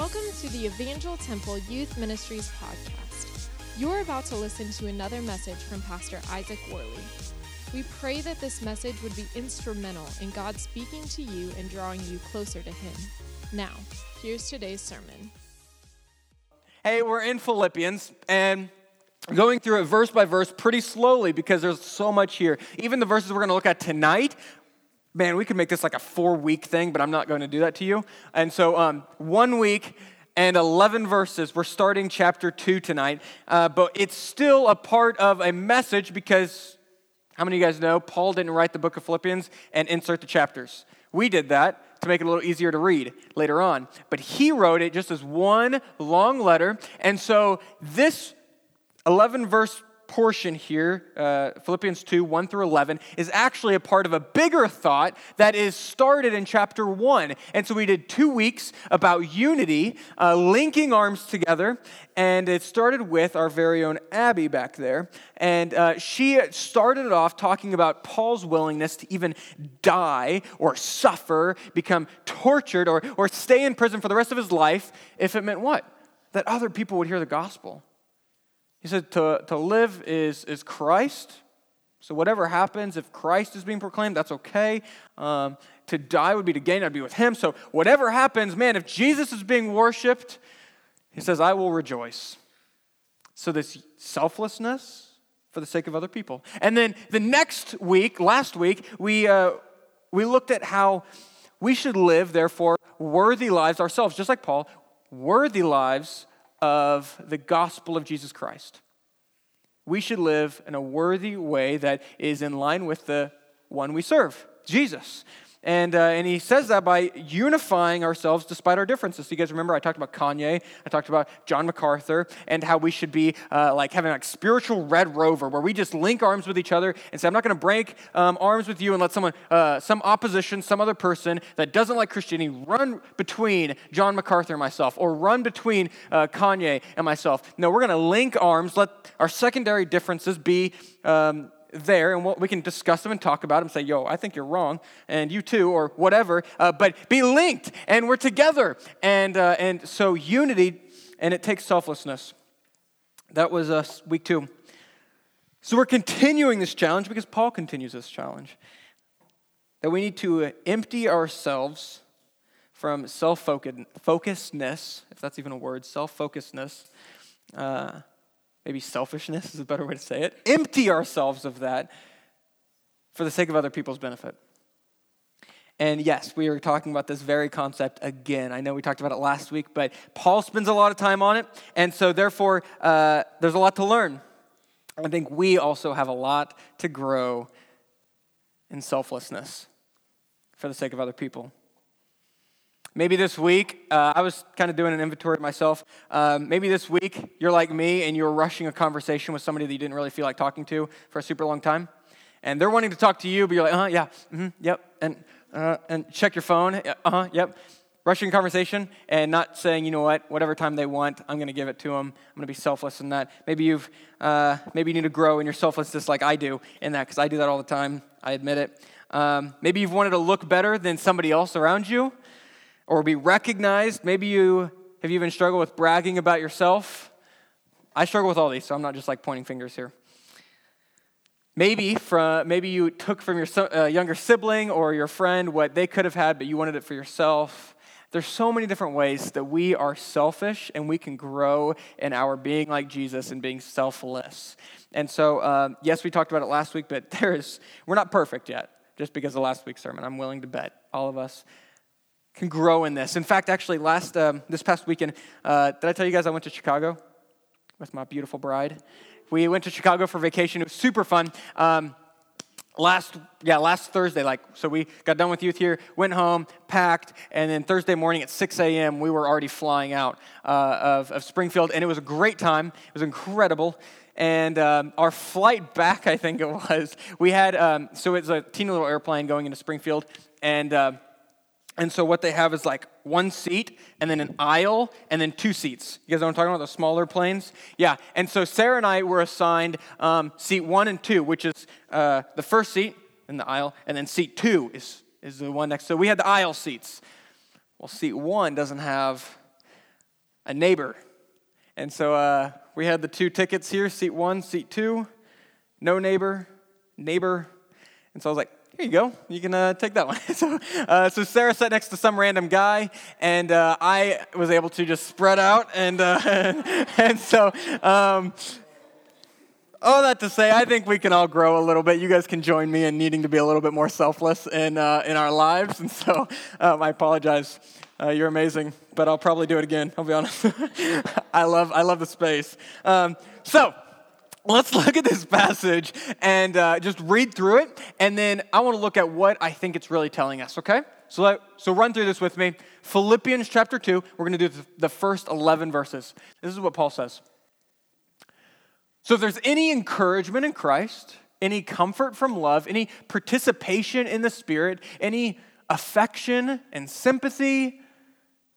Welcome to the Evangel Temple Youth Ministries podcast. You're about to listen to another message from Pastor Isaac Worley. We pray that this message would be instrumental in God speaking to you and drawing you closer to Him. Now, here's today's sermon. Hey, we're in Philippians and going through it verse by verse pretty slowly because there's so much here. Even the verses we're going to look at tonight, man, we could make this like a four week thing, but I'm not going to do that to you. And so, um, one week and 11 verses. We're starting chapter 2 tonight, uh, but it's still a part of a message because how many of you guys know Paul didn't write the book of Philippians and insert the chapters? We did that to make it a little easier to read later on. But he wrote it just as one long letter. And so this 11 verse portion here, uh, Philippians 2 1 through 11, is actually a part of a bigger thought that is started in chapter 1. And so we did two weeks about unity, uh, linking arms together, and it started with our very own Abby back there. And uh, she started off talking about Paul's willingness to even die or suffer, become tortured, or, or stay in prison for the rest of his life if it meant what? That other people would hear the gospel. He said to, to live is, is Christ. So whatever happens, if Christ is being proclaimed, that's okay. Um, to die would be to gain, I'd be with him. So whatever happens, man, if Jesus is being worshiped, he says, I will rejoice. So this selflessness for the sake of other people. And then the next week, last week, we, uh, we looked at how we should live, therefore, worthy lives ourselves, just like Paul, worthy lives of the gospel of Jesus Christ. We should live in a worthy way that is in line with the one we serve, Jesus. And, uh, and he says that by unifying ourselves despite our differences. So you guys remember I talked about Kanye, I talked about John MacArthur, and how we should be uh, like having like spiritual red rover where we just link arms with each other and say, I'm not going to break um, arms with you and let someone, uh, some opposition, some other person that doesn't like Christianity run between John MacArthur and myself or run between uh, Kanye and myself. No, we're going to link arms, let our secondary differences be. Um, there and what we can discuss them and talk about them say yo i think you're wrong and you too or whatever uh, but be linked and we're together and uh, and so unity and it takes selflessness. That was us uh, week two. So we're continuing this challenge because paul continues this challenge that we need to empty ourselves from self-focusedness if that's even a word self-focusedness uh, maybe selfishness is a better way to say it, empty ourselves of that for the sake of other people's benefit. And yes, we are talking about this very concept again. I know we talked about it last week, but Paul spends a lot of time on it. And so, therefore, uh, there's a lot to learn. I think we also have a lot to grow in selflessness for the sake of other people. Maybe this week, uh, I was kind of doing an inventory myself. Um, maybe this week, you're like me and you're rushing a conversation with somebody that you didn't really feel like talking to for a super long time. And they're wanting to talk to you, but you're like, uh huh, yeah, mm-hmm, yep. And, uh, and check your phone, uh huh, yep. Rushing conversation and not saying, you know what, whatever time they want, I'm going to give it to them. I'm going to be selfless in that. Maybe you've, uh, maybe you need to grow in your selflessness like I do in that, because I do that all the time. I admit it. Um, maybe you've wanted to look better than somebody else around you or be recognized. Maybe you have even struggled with bragging about yourself. I struggle with all these, so I'm not just like pointing fingers here. Maybe, from, maybe you took from your uh, younger sibling or your friend what they could have had, but you wanted it for yourself. There's so many different ways that we are selfish and we can grow in our being like Jesus and being selfless. And so, um, yes, we talked about it last week, but there is, we're not perfect yet, just because of last week's sermon. I'm willing to bet all of us can grow in this. In fact, actually, last um, this past weekend, uh, did I tell you guys I went to Chicago with my beautiful bride? We went to Chicago for vacation. It was super fun. Um, last yeah last thursday like so we got done with youth here went home packed and then thursday morning at 6 a.m we were already flying out uh, of, of springfield and it was a great time it was incredible and um, our flight back i think it was we had um, so it's a teeny little airplane going into springfield and uh, and so what they have is like one seat and then an aisle and then two seats. You guys know what I'm talking about? The smaller planes? Yeah. And so Sarah and I were assigned um, seat one and two, which is uh, the first seat in the aisle, and then seat two is, is the one next. So we had the aisle seats. Well, seat one doesn't have a neighbor. And so uh, we had the two tickets here seat one, seat two, no neighbor, neighbor. And so I was like, here you go. You can uh, take that one. so, uh, so Sarah sat next to some random guy, and uh, I was able to just spread out. And, uh, and so, um, all that to say, I think we can all grow a little bit. You guys can join me in needing to be a little bit more selfless in, uh, in our lives. And so um, I apologize. Uh, you're amazing, but I'll probably do it again. I'll be honest. I love I love the space. Um, so let's look at this passage and uh, just read through it, and then I want to look at what I think it's really telling us. Okay? So let, so run through this with me. Philippians chapter two. We're going to do the first eleven verses. This is what Paul says. So if there's any encouragement in Christ, any comfort from love, any participation in the Spirit, any affection and sympathy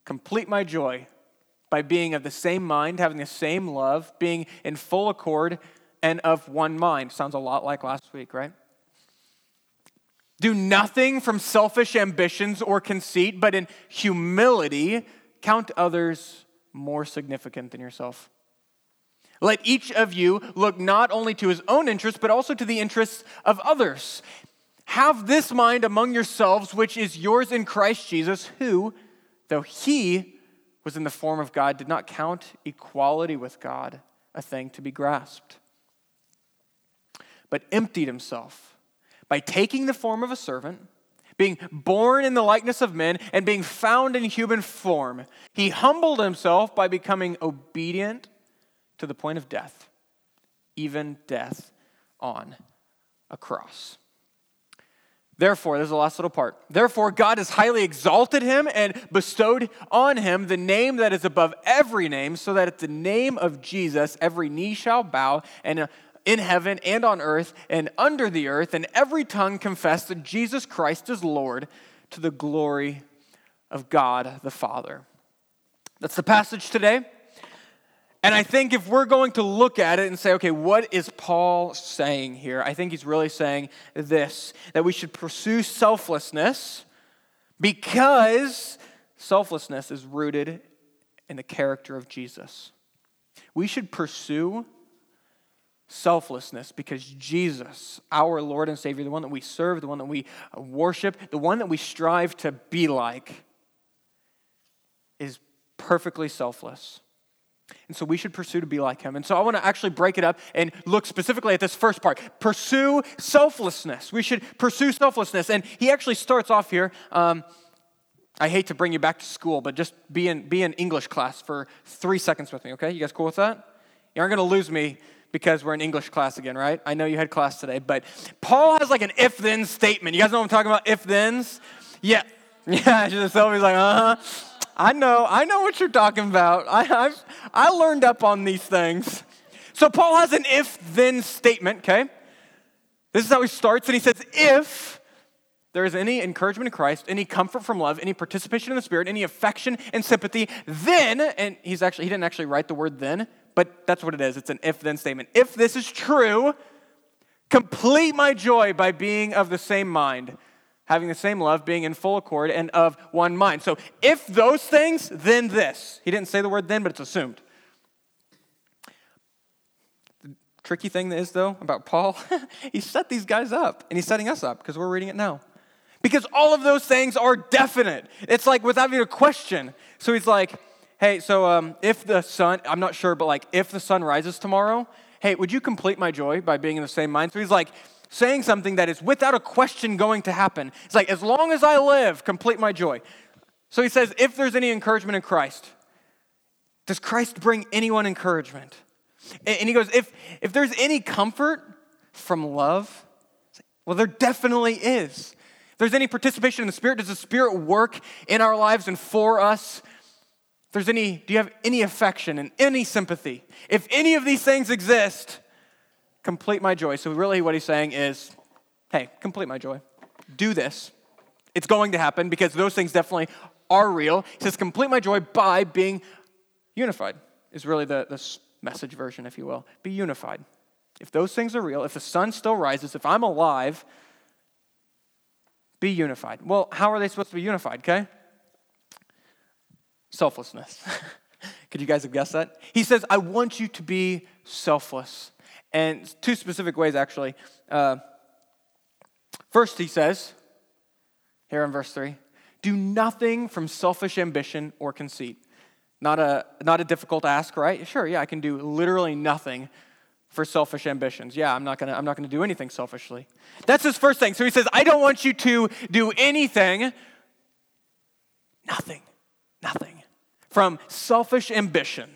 Complete my joy by being of the same mind, having the same love, being in full accord, and of one mind. Sounds a lot like last week, right? Do nothing from selfish ambitions or conceit, but in humility count others more significant than yourself. Let each of you look not only to his own interests, but also to the interests of others. Have this mind among yourselves, which is yours in Christ Jesus, who, though he was in the form of God, did not count equality with God a thing to be grasped, but emptied himself by taking the form of a servant, being born in the likeness of men, and being found in human form. He humbled himself by becoming obedient to the point of death, even death on a cross. Therefore, there's the last little part. Therefore, God has highly exalted him and bestowed on him the name that is above every name, so that at the name of Jesus every knee shall bow, and uh, in heaven and on earth and under the earth, and every tongue confess that Jesus Christ is Lord to the glory of God the Father. That's the passage today. And I think if we're going to look at it and say, okay, what is Paul saying here? I think he's really saying this that we should pursue selflessness because selflessness is rooted in the character of Jesus. We should pursue selflessness because Jesus, our Lord and Savior, the one that we serve, the one that we worship, the one that we strive to be like, is perfectly selfless. And so we should pursue to be like him. And so I want to actually break it up and look specifically at this first part. Pursue selflessness. We should pursue selflessness. And he actually starts off here. Um, I hate to bring you back to school, but just be in, be in English class for three seconds with me, okay? You guys cool with that? You aren't going to lose me because we're in English class again, right? I know you had class today, but Paul has like an if then statement. You guys know what I'm talking about? If thens? Yeah. Yeah, Sylvie's like, uh huh. I know, I know what you're talking about. I, I've, I learned up on these things. So Paul has an if then statement, okay? This is how he starts, and he says, If there is any encouragement in Christ, any comfort from love, any participation in the Spirit, any affection and sympathy, then, and he's actually, he didn't actually write the word then, but that's what it is. It's an if then statement. If this is true, complete my joy by being of the same mind having the same love, being in full accord, and of one mind. So if those things, then this. He didn't say the word then, but it's assumed. The tricky thing is, though, about Paul, he set these guys up, and he's setting us up because we're reading it now. Because all of those things are definite. It's like without even a question. So he's like, hey, so um, if the sun, I'm not sure, but like if the sun rises tomorrow, hey, would you complete my joy by being in the same mind? So he's like, saying something that is without a question going to happen. It's like, as long as I live, complete my joy. So he says, if there's any encouragement in Christ, does Christ bring anyone encouragement? And he goes, if, if there's any comfort from love, well, there definitely is. If there's any participation in the Spirit, does the Spirit work in our lives and for us? If there's any, do you have any affection and any sympathy? If any of these things exist, complete my joy. So, really, what he's saying is, hey, complete my joy. Do this. It's going to happen because those things definitely are real. He says, complete my joy by being unified, is really the, the message version, if you will. Be unified. If those things are real, if the sun still rises, if I'm alive, be unified. Well, how are they supposed to be unified, okay? Selflessness. Could you guys have guessed that? He says, I want you to be selfless. And two specific ways, actually. Uh, first, he says, here in verse 3, do nothing from selfish ambition or conceit. Not a, not a difficult ask, right? Sure, yeah, I can do literally nothing for selfish ambitions. Yeah, I'm not gonna, I'm not gonna do anything selfishly. That's his first thing. So he says, I don't want you to do anything, nothing, nothing from selfish ambition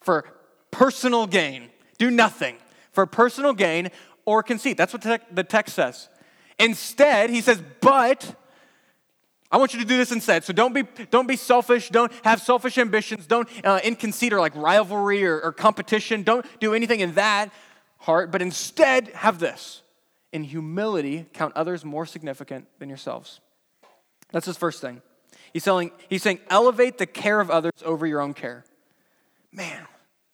for personal gain. Do nothing for personal gain or conceit. That's what the text says. Instead, he says, but I want you to do this instead. So don't be, don't be selfish. Don't have selfish ambitions. Don't uh, in conceit or like rivalry or, or competition. Don't do anything in that heart, but instead have this. In humility, count others more significant than yourselves. That's his first thing. He's, telling, he's saying, elevate the care of others over your own care. Man,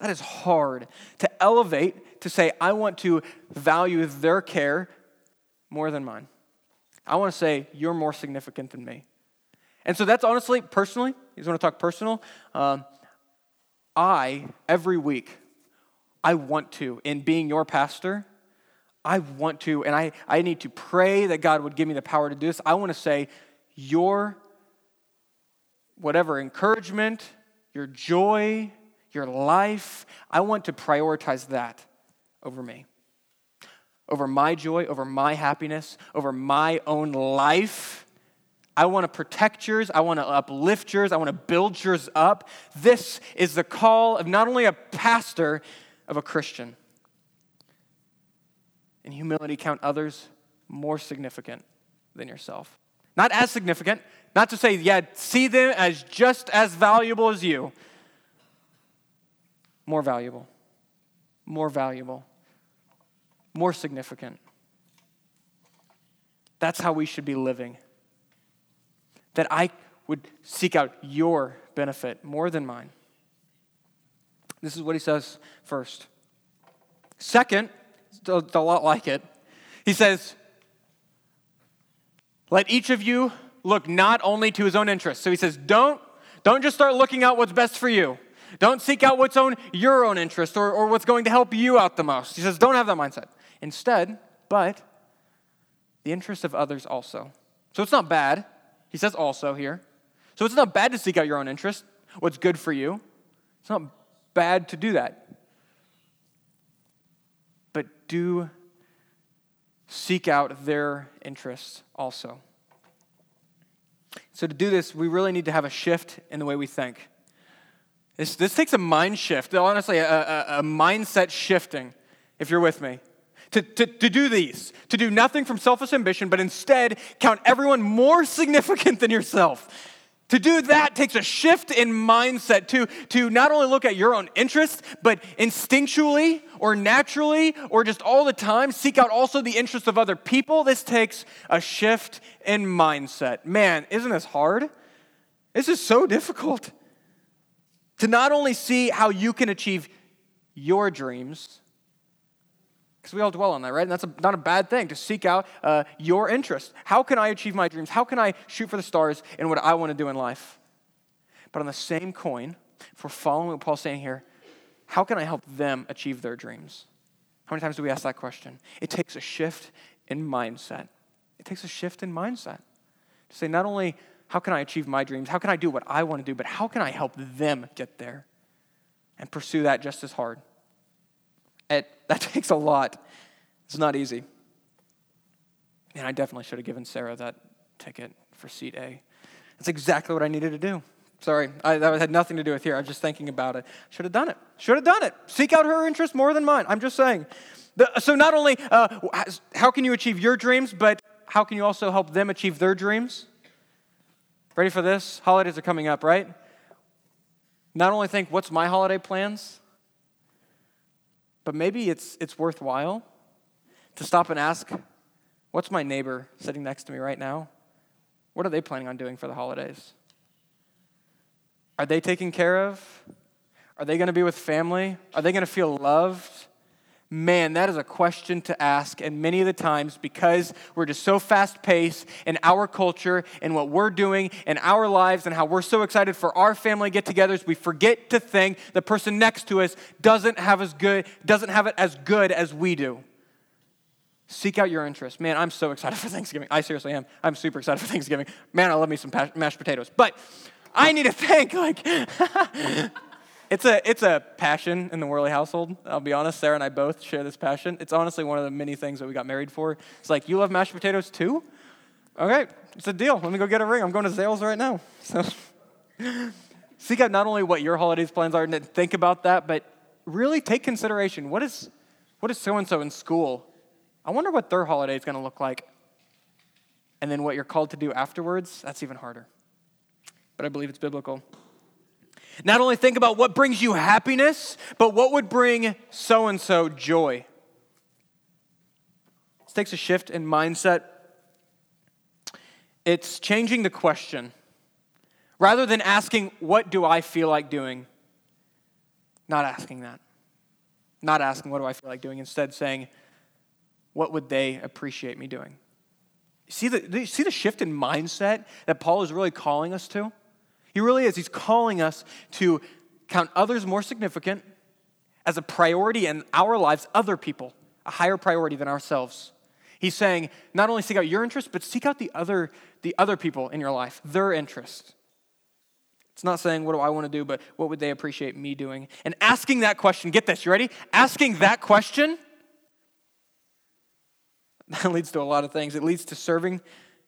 that is hard to elevate, to say, I want to value their care more than mine. I want to say, You're more significant than me. And so that's honestly, personally, you just want to talk personal. Um, I, every week, I want to, in being your pastor, I want to, and I, I need to pray that God would give me the power to do this. I want to say, Your whatever encouragement, your joy, your life, I want to prioritize that over me over my joy, over my happiness, over my own life. I want to protect yours. I want to uplift yours. I want to build yours up. This is the call of not only a pastor, of a Christian. In humility, count others more significant than yourself. Not as significant, not to say, yeah, see them as just as valuable as you. More valuable. More valuable more significant. That's how we should be living. That I would seek out your benefit more than mine. This is what he says first. Second, it's a lot like it. He says, Let each of you look not only to his own interests. So he says, Don't, don't just start looking out what's best for you. Don't seek out what's own your own interest or, or what's going to help you out the most. He says, Don't have that mindset. Instead, but the interest of others also. So it's not bad. He says also here. So it's not bad to seek out your own interest, what's good for you. It's not bad to do that. But do seek out their interests also. So, to do this, we really need to have a shift in the way we think. This, this takes a mind shift, honestly, a, a, a mindset shifting, if you're with me to, to, to do these, to do nothing from selfish ambition, but instead count everyone more significant than yourself. To do that takes a shift in mindset to, to not only look at your own interests, but instinctually or naturally or just all the time seek out also the interests of other people. This takes a shift in mindset. Man, isn't this hard? This is so difficult. To not only see how you can achieve your dreams, because we all dwell on that, right? And that's a, not a bad thing to seek out uh, your interest. How can I achieve my dreams? How can I shoot for the stars in what I want to do in life? But on the same coin, if we're following what Paul's saying here, how can I help them achieve their dreams? How many times do we ask that question? It takes a shift in mindset. It takes a shift in mindset to say, not only how can I achieve my dreams, how can I do what I want to do, but how can I help them get there and pursue that just as hard? It, that takes a lot. It's not easy. And I definitely should have given Sarah that ticket for seat A. That's exactly what I needed to do. Sorry, I, that had nothing to do with here. I was just thinking about it. Should have done it. Should have done it. Seek out her interest more than mine. I'm just saying. The, so, not only uh, how can you achieve your dreams, but how can you also help them achieve their dreams? Ready for this? Holidays are coming up, right? Not only think, what's my holiday plans? But maybe it's, it's worthwhile to stop and ask, what's my neighbor sitting next to me right now? What are they planning on doing for the holidays? Are they taken care of? Are they going to be with family? Are they going to feel loved? Man, that is a question to ask. And many of the times, because we're just so fast paced in our culture and what we're doing in our lives and how we're so excited for our family get togethers, we forget to think the person next to us doesn't have as good, doesn't have it as good as we do. Seek out your interest. Man, I'm so excited for Thanksgiving. I seriously am. I'm super excited for Thanksgiving. Man, I love me some mashed potatoes. But I need to think, like, It's a, it's a passion in the Worley household. I'll be honest, Sarah and I both share this passion. It's honestly one of the many things that we got married for. It's like, you love mashed potatoes too? Okay, it's a deal. Let me go get a ring. I'm going to Zales right now. So seek out not only what your holidays plans are and think about that, but really take consideration. What is what is so-and-so in school? I wonder what their holiday is going to look like. And then what you're called to do afterwards, that's even harder. But I believe it's biblical. Not only think about what brings you happiness, but what would bring so and so joy. This takes a shift in mindset. It's changing the question. Rather than asking, What do I feel like doing? Not asking that. Not asking, What do I feel like doing? Instead, saying, What would they appreciate me doing? See the, see the shift in mindset that Paul is really calling us to? He really is. He's calling us to count others more significant as a priority in our lives, other people, a higher priority than ourselves. He's saying, not only seek out your interests, but seek out the other, the other people in your life, their interests. It's not saying, what do I want to do, but what would they appreciate me doing? And asking that question, get this, you ready? Asking that question, that leads to a lot of things. It leads to serving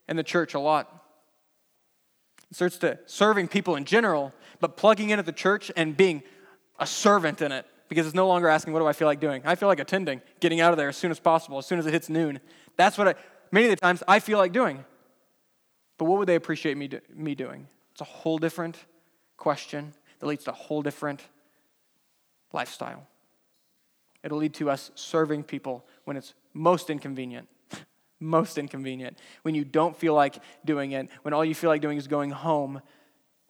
in the church a lot. Starts to serving people in general, but plugging in at the church and being a servant in it because it's no longer asking, What do I feel like doing? I feel like attending, getting out of there as soon as possible, as soon as it hits noon. That's what I, many of the times I feel like doing. But what would they appreciate me, do, me doing? It's a whole different question that leads to a whole different lifestyle. It'll lead to us serving people when it's most inconvenient most inconvenient, when you don't feel like doing it, when all you feel like doing is going home,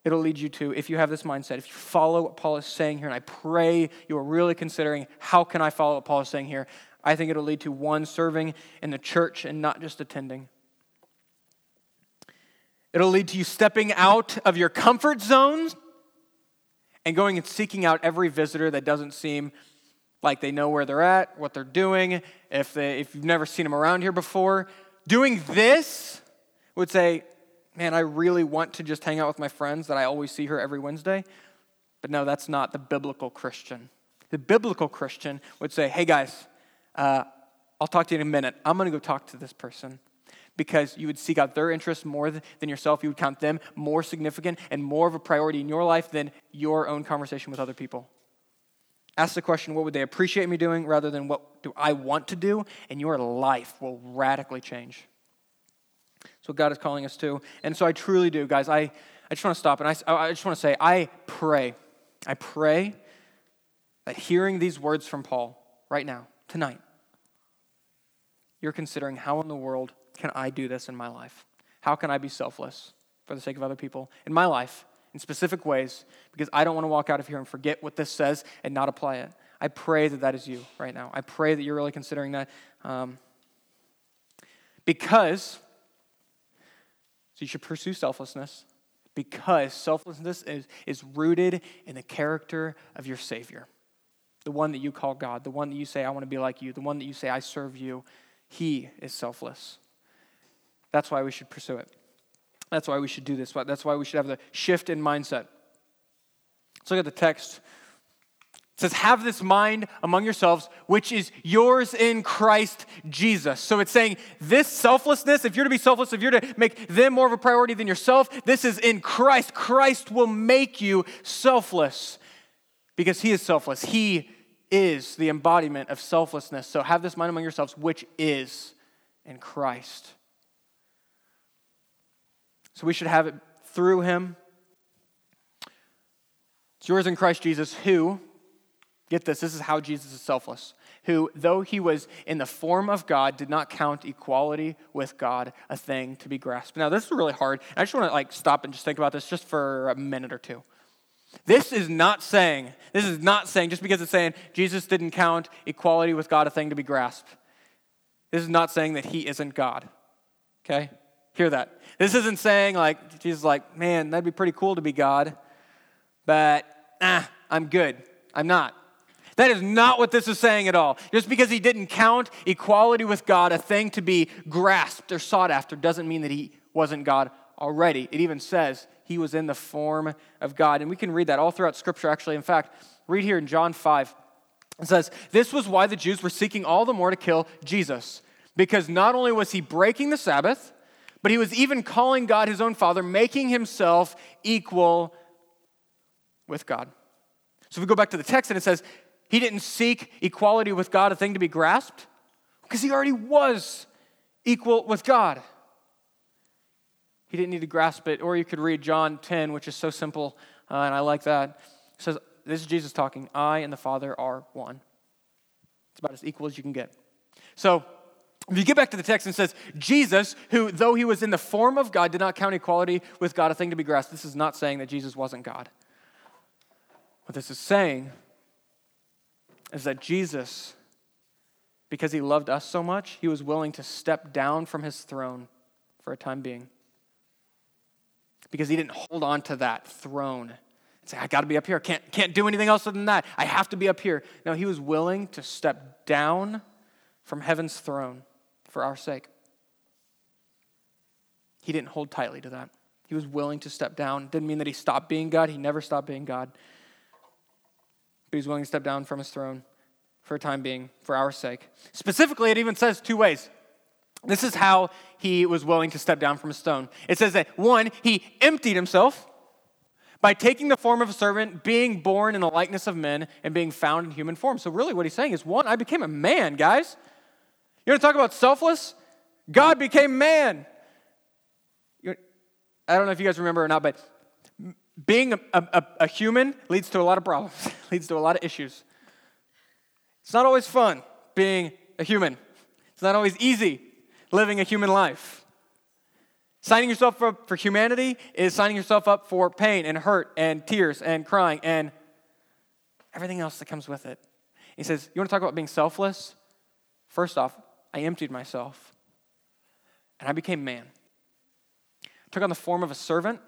it'll lead you to, if you have this mindset, if you follow what Paul is saying here, and I pray you are really considering how can I follow what Paul is saying here, I think it'll lead to one, serving in the church and not just attending. It'll lead to you stepping out of your comfort zones and going and seeking out every visitor that doesn't seem like they know where they're at, what they're doing, if, they, if you've never seen them around here before. Doing this would say, man, I really want to just hang out with my friends that I always see here every Wednesday. But no, that's not the biblical Christian. The biblical Christian would say, hey guys, uh, I'll talk to you in a minute. I'm going to go talk to this person because you would seek out their interests more than yourself. You would count them more significant and more of a priority in your life than your own conversation with other people. Ask the question, what would they appreciate me doing rather than what do I want to do? And your life will radically change. That's what God is calling us to. And so I truly do, guys. I, I just want to stop and I, I just want to say, I pray, I pray that hearing these words from Paul right now, tonight, you're considering how in the world can I do this in my life? How can I be selfless for the sake of other people in my life? In specific ways because I don't want to walk out of here and forget what this says and not apply it. I pray that that is you right now. I pray that you're really considering that. Um, because, so you should pursue selflessness because selflessness is, is rooted in the character of your Savior, the one that you call God, the one that you say, I want to be like you, the one that you say, I serve you. He is selfless. That's why we should pursue it. That's why we should do this. That's why we should have the shift in mindset. Let's look at the text. It says, Have this mind among yourselves, which is yours in Christ Jesus. So it's saying this selflessness, if you're to be selfless, if you're to make them more of a priority than yourself, this is in Christ. Christ will make you selfless because he is selfless. He is the embodiment of selflessness. So have this mind among yourselves, which is in Christ. So we should have it through him. It's yours in Christ Jesus, who, get this, this is how Jesus is selfless, who, though he was in the form of God, did not count equality with God a thing to be grasped. Now, this is really hard. I just want to like stop and just think about this just for a minute or two. This is not saying, this is not saying, just because it's saying Jesus didn't count equality with God a thing to be grasped. This is not saying that he isn't God. Okay? Hear that. This isn't saying like, Jesus like, man, that'd be pretty cool to be God, but ah, I'm good. I'm not. That is not what this is saying at all. Just because he didn't count equality with God a thing to be grasped or sought after doesn't mean that he wasn't God already. It even says he was in the form of God. And we can read that all throughout Scripture, actually. In fact, read here in John 5. It says, This was why the Jews were seeking all the more to kill Jesus, because not only was he breaking the Sabbath, but he was even calling God his own Father, making himself equal with God. So if we go back to the text and it says, he didn't seek equality with God, a thing to be grasped, because he already was equal with God. He didn't need to grasp it. Or you could read John 10, which is so simple, uh, and I like that. It says, This is Jesus talking. I and the Father are one. It's about as equal as you can get. So, if you get back to the text and says, Jesus, who, though he was in the form of God, did not count equality with God a thing to be grasped, this is not saying that Jesus wasn't God. What this is saying is that Jesus, because he loved us so much, he was willing to step down from his throne for a time being. Because he didn't hold on to that throne and say, I got to be up here. Can't, can't do anything else other than that. I have to be up here. No, he was willing to step down from heaven's throne for our sake. He didn't hold tightly to that. He was willing to step down. Didn't mean that he stopped being God. He never stopped being God but he's willing to step down from his throne for a time being for our sake. Specifically, it even says two ways. This is how he was willing to step down from a stone. It says that one, he emptied himself by taking the form of a servant, being born in the likeness of men, and being found in human form. So, really, what he's saying is one, I became a man, guys. You want to talk about selfless? God became man. I don't know if you guys remember or not, but being a, a, a, human leads to a lot of problems, leads to a lot of issues. It's not always fun being a human, it's not always easy living a human life. Signing yourself up for humanity is signing yourself up for pain and hurt and tears and crying and everything else that comes with it. He says, You want to talk about being selfless? First off, I emptied myself and I became man. took on the form of a servant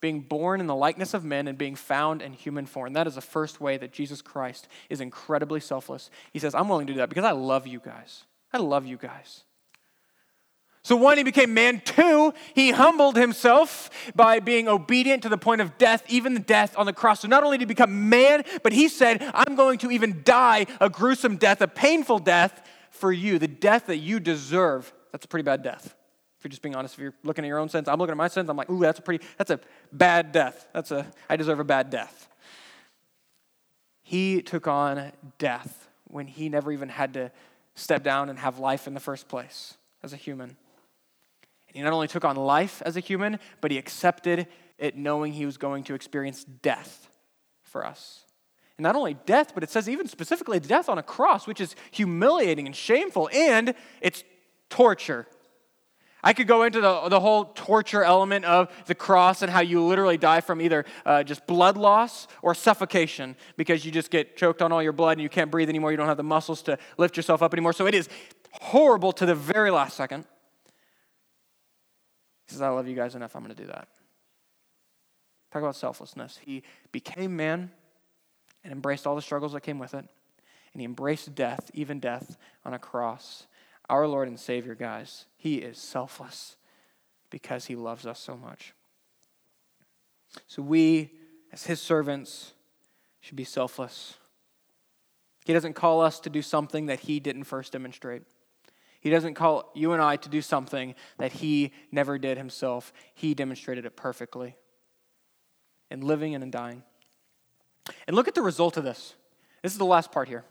being born in the likeness of men and being found in human form. That is the first way that Jesus Christ is incredibly selfless. He says, I'm willing to do that because I love you guys. I love you guys. So, one, he became man. Two, he humbled himself by being obedient to the point of death, even the death on the cross. So, not only did he become man, but he said, I'm going to even die a gruesome death, a painful death for you, the death that you deserve. That's a pretty bad death. If you're just being honest, if you're looking at your own sins, I'm looking at my sins, I'm like, ooh, that's a pretty, that's a bad death. That's a, I deserve a bad death. He took on death when he never even had to step down and have life in the first place as a human. And he not only took on life as a human, but he accepted it knowing he was going to experience death for us. And not only death, but it says even specifically death on a cross, which is humiliating and shameful, and it's torture. I could go into the, the whole torture element of the cross and how you literally die from either uh, just blood loss or suffocation because you just get choked on all your blood and you can't breathe anymore. You don't have the muscles to lift yourself up anymore. So it is horrible to the very last second. He says, I love you guys enough. I'm going to do that. Talk about selflessness. He became man and embraced all the struggles that came with it. And he embraced death, even death, on a cross our Lord and Savior, guys, He is selfless because He loves us so much. So we, as His servants, should be selfless. He doesn't call us to do something that He didn't first demonstrate. He doesn't call you and I to do something that He never did Himself. He demonstrated it perfectly in living and in dying. And look at the result of this. This is the last part here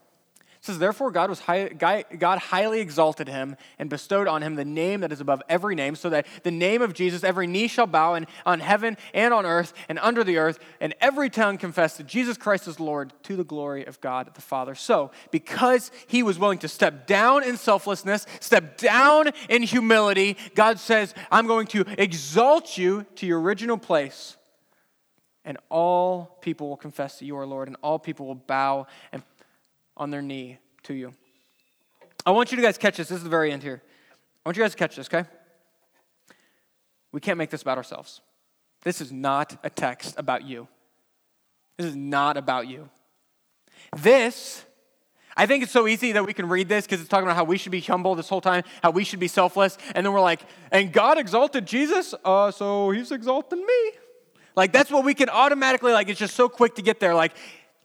It says, Therefore, God, was high, God highly exalted him and bestowed on him the name that is above every name, so that the name of Jesus every knee shall bow in, on heaven and on earth and under the earth, and every tongue confess that Jesus Christ is Lord to the glory of God the Father. So, because he was willing to step down in selflessness, step down in humility, God says, I'm going to exalt you to your original place and all people will confess that you are Lord, and all people will bow and on their knee to you. I want you to guys catch this. This is the very end here. I want you guys to catch this, okay? We can't make this about ourselves. This is not a text about you. This is not about you. This, I think it's so easy that we can read this because it's talking about how we should be humble this whole time, how we should be selfless, and then we're like, and God exalted Jesus, uh, so he's exalting me. Like that's what we can automatically like. It's just so quick to get there. Like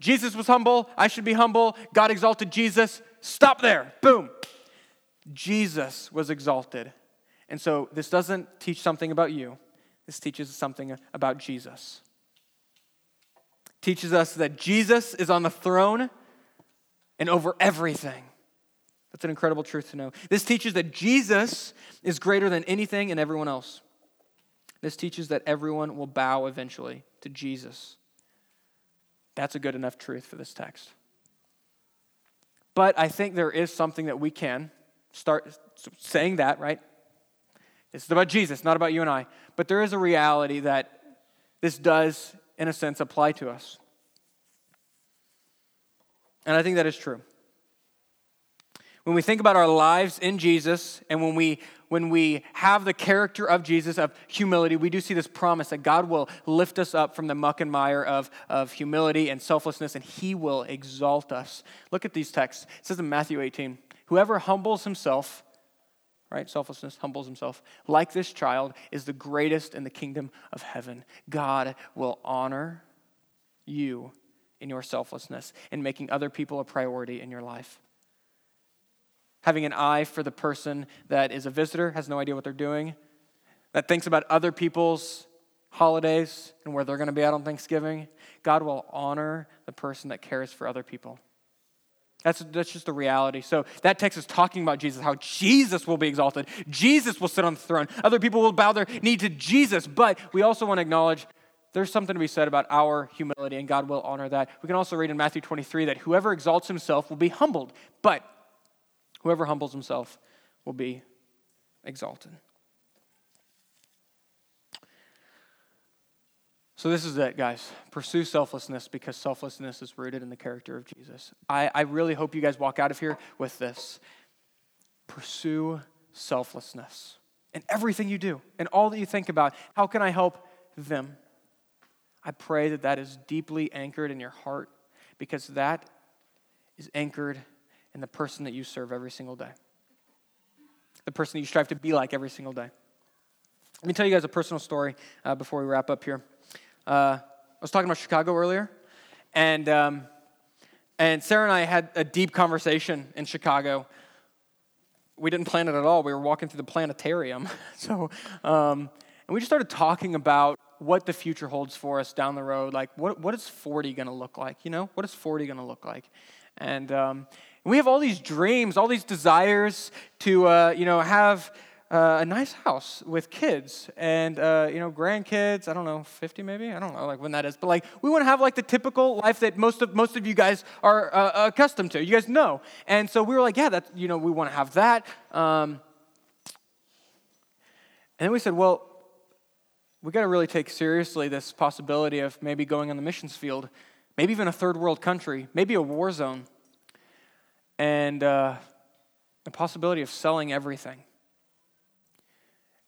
Jesus was humble, I should be humble. God exalted Jesus. Stop there. Boom. Jesus was exalted. And so this doesn't teach something about you. This teaches something about Jesus. Teaches us that Jesus is on the throne and over everything. That's an incredible truth to know. This teaches that Jesus is greater than anything and everyone else. This teaches that everyone will bow eventually to Jesus. That's a good enough truth for this text. But I think there is something that we can start saying that, right? This is about Jesus, not about you and I. But there is a reality that this does, in a sense, apply to us. And I think that is true. When we think about our lives in Jesus and when we when we have the character of Jesus of humility, we do see this promise that God will lift us up from the muck and mire of, of humility and selflessness, and He will exalt us. Look at these texts. It says in Matthew 18, Whoever humbles himself, right? Selflessness humbles himself, like this child, is the greatest in the kingdom of heaven. God will honor you in your selflessness and making other people a priority in your life having an eye for the person that is a visitor, has no idea what they're doing, that thinks about other people's holidays and where they're going to be at on Thanksgiving. God will honor the person that cares for other people. That's, that's just the reality. So that text is talking about Jesus, how Jesus will be exalted. Jesus will sit on the throne. Other people will bow their knee to Jesus. But we also want to acknowledge there's something to be said about our humility, and God will honor that. We can also read in Matthew 23 that whoever exalts himself will be humbled. But Whoever humbles himself will be exalted. So, this is it, guys. Pursue selflessness because selflessness is rooted in the character of Jesus. I, I really hope you guys walk out of here with this. Pursue selflessness in everything you do and all that you think about. How can I help them? I pray that that is deeply anchored in your heart because that is anchored and the person that you serve every single day, the person that you strive to be like every single day. Let me tell you guys a personal story uh, before we wrap up here. Uh, I was talking about Chicago earlier, and, um, and Sarah and I had a deep conversation in Chicago. We didn't plan it at all. We were walking through the planetarium. so, um, and we just started talking about what the future holds for us down the road. Like, what, what is 40 going to look like? You know, what is 40 going to look like? And, um, we have all these dreams, all these desires to, uh, you know, have uh, a nice house with kids and, uh, you know, grandkids. I don't know, 50 maybe? I don't know, like when that is. But like, we want to have like the typical life that most of most of you guys are uh, accustomed to. You guys know. And so we were like, yeah, that, you know, we want to have that. Um, and then we said, well, we got to really take seriously this possibility of maybe going on the missions field, maybe even a third world country, maybe a war zone and uh, the possibility of selling everything.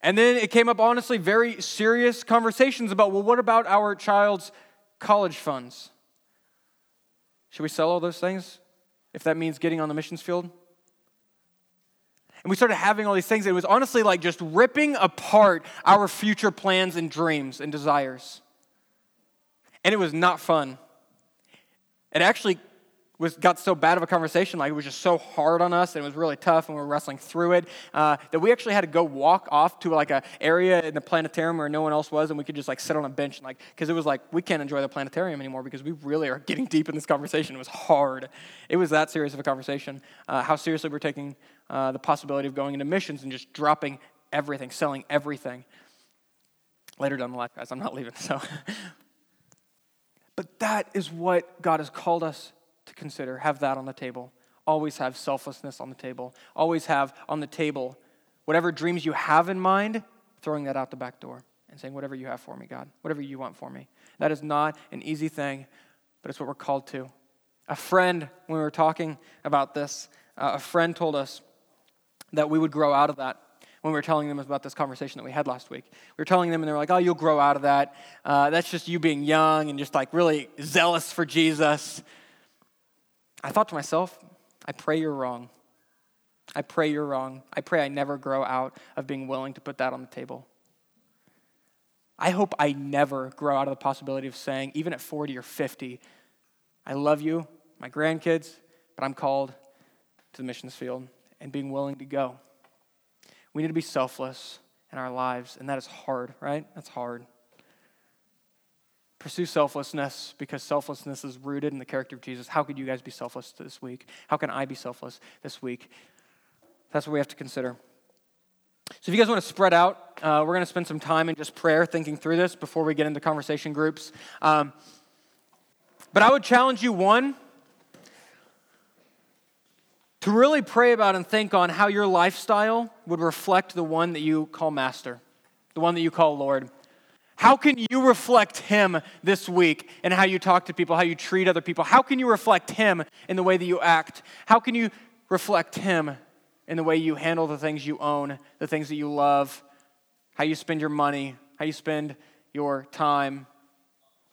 And then it came up, honestly, very serious conversations about well, what about our child's college funds? Should we sell all those things if that means getting on the missions field? And we started having all these things. It was honestly like just ripping apart our future plans and dreams and desires. And it was not fun. It actually was got so bad of a conversation, like it was just so hard on us, and it was really tough, and we were wrestling through it, uh, that we actually had to go walk off to like a area in the planetarium where no one else was, and we could just like sit on a bench, and like because it was like we can't enjoy the planetarium anymore because we really are getting deep in this conversation. It was hard. It was that serious of a conversation. Uh, how seriously we're taking uh, the possibility of going into missions and just dropping everything, selling everything. Later down the line, guys, I'm not leaving. So. But that is what God has called us to consider. Have that on the table. Always have selflessness on the table. Always have on the table whatever dreams you have in mind, throwing that out the back door and saying, Whatever you have for me, God, whatever you want for me. That is not an easy thing, but it's what we're called to. A friend, when we were talking about this, uh, a friend told us that we would grow out of that when we were telling them about this conversation that we had last week. We were telling them, and they were like, oh, you'll grow out of that. Uh, that's just you being young and just like really zealous for Jesus. I thought to myself, I pray you're wrong. I pray you're wrong. I pray I never grow out of being willing to put that on the table. I hope I never grow out of the possibility of saying, even at 40 or 50, I love you, my grandkids, but I'm called to the missions field and being willing to go. We need to be selfless in our lives, and that is hard, right? That's hard. Pursue selflessness because selflessness is rooted in the character of Jesus. How could you guys be selfless this week? How can I be selfless this week? That's what we have to consider. So, if you guys want to spread out, uh, we're going to spend some time in just prayer thinking through this before we get into conversation groups. Um, but I would challenge you one, to really pray about and think on how your lifestyle would reflect the one that you call master, the one that you call Lord. How can you reflect Him this week in how you talk to people, how you treat other people? How can you reflect Him in the way that you act? How can you reflect Him in the way you handle the things you own, the things that you love, how you spend your money, how you spend your time?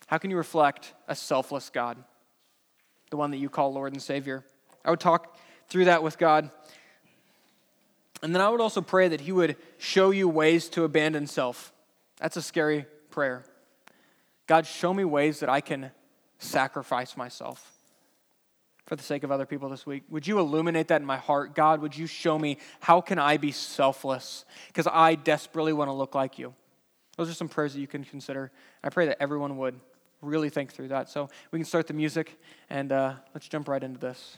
How can you reflect a selfless God, the one that you call Lord and Savior? I would talk through that with God. And then I would also pray that He would show you ways to abandon self. That's a scary prayer. God, show me ways that I can sacrifice myself for the sake of other people this week. Would you illuminate that in my heart? God, would you show me how can I be selfless? Because I desperately want to look like you. Those are some prayers that you can consider. I pray that everyone would really think through that. So we can start the music and uh, let's jump right into this.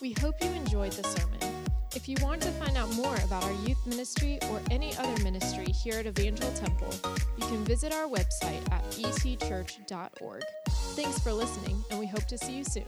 We hope you enjoyed the sermon. If you want to find out more about our youth ministry or any other ministry here at Evangel Temple, you can visit our website at ecchurch.org. Thanks for listening, and we hope to see you soon.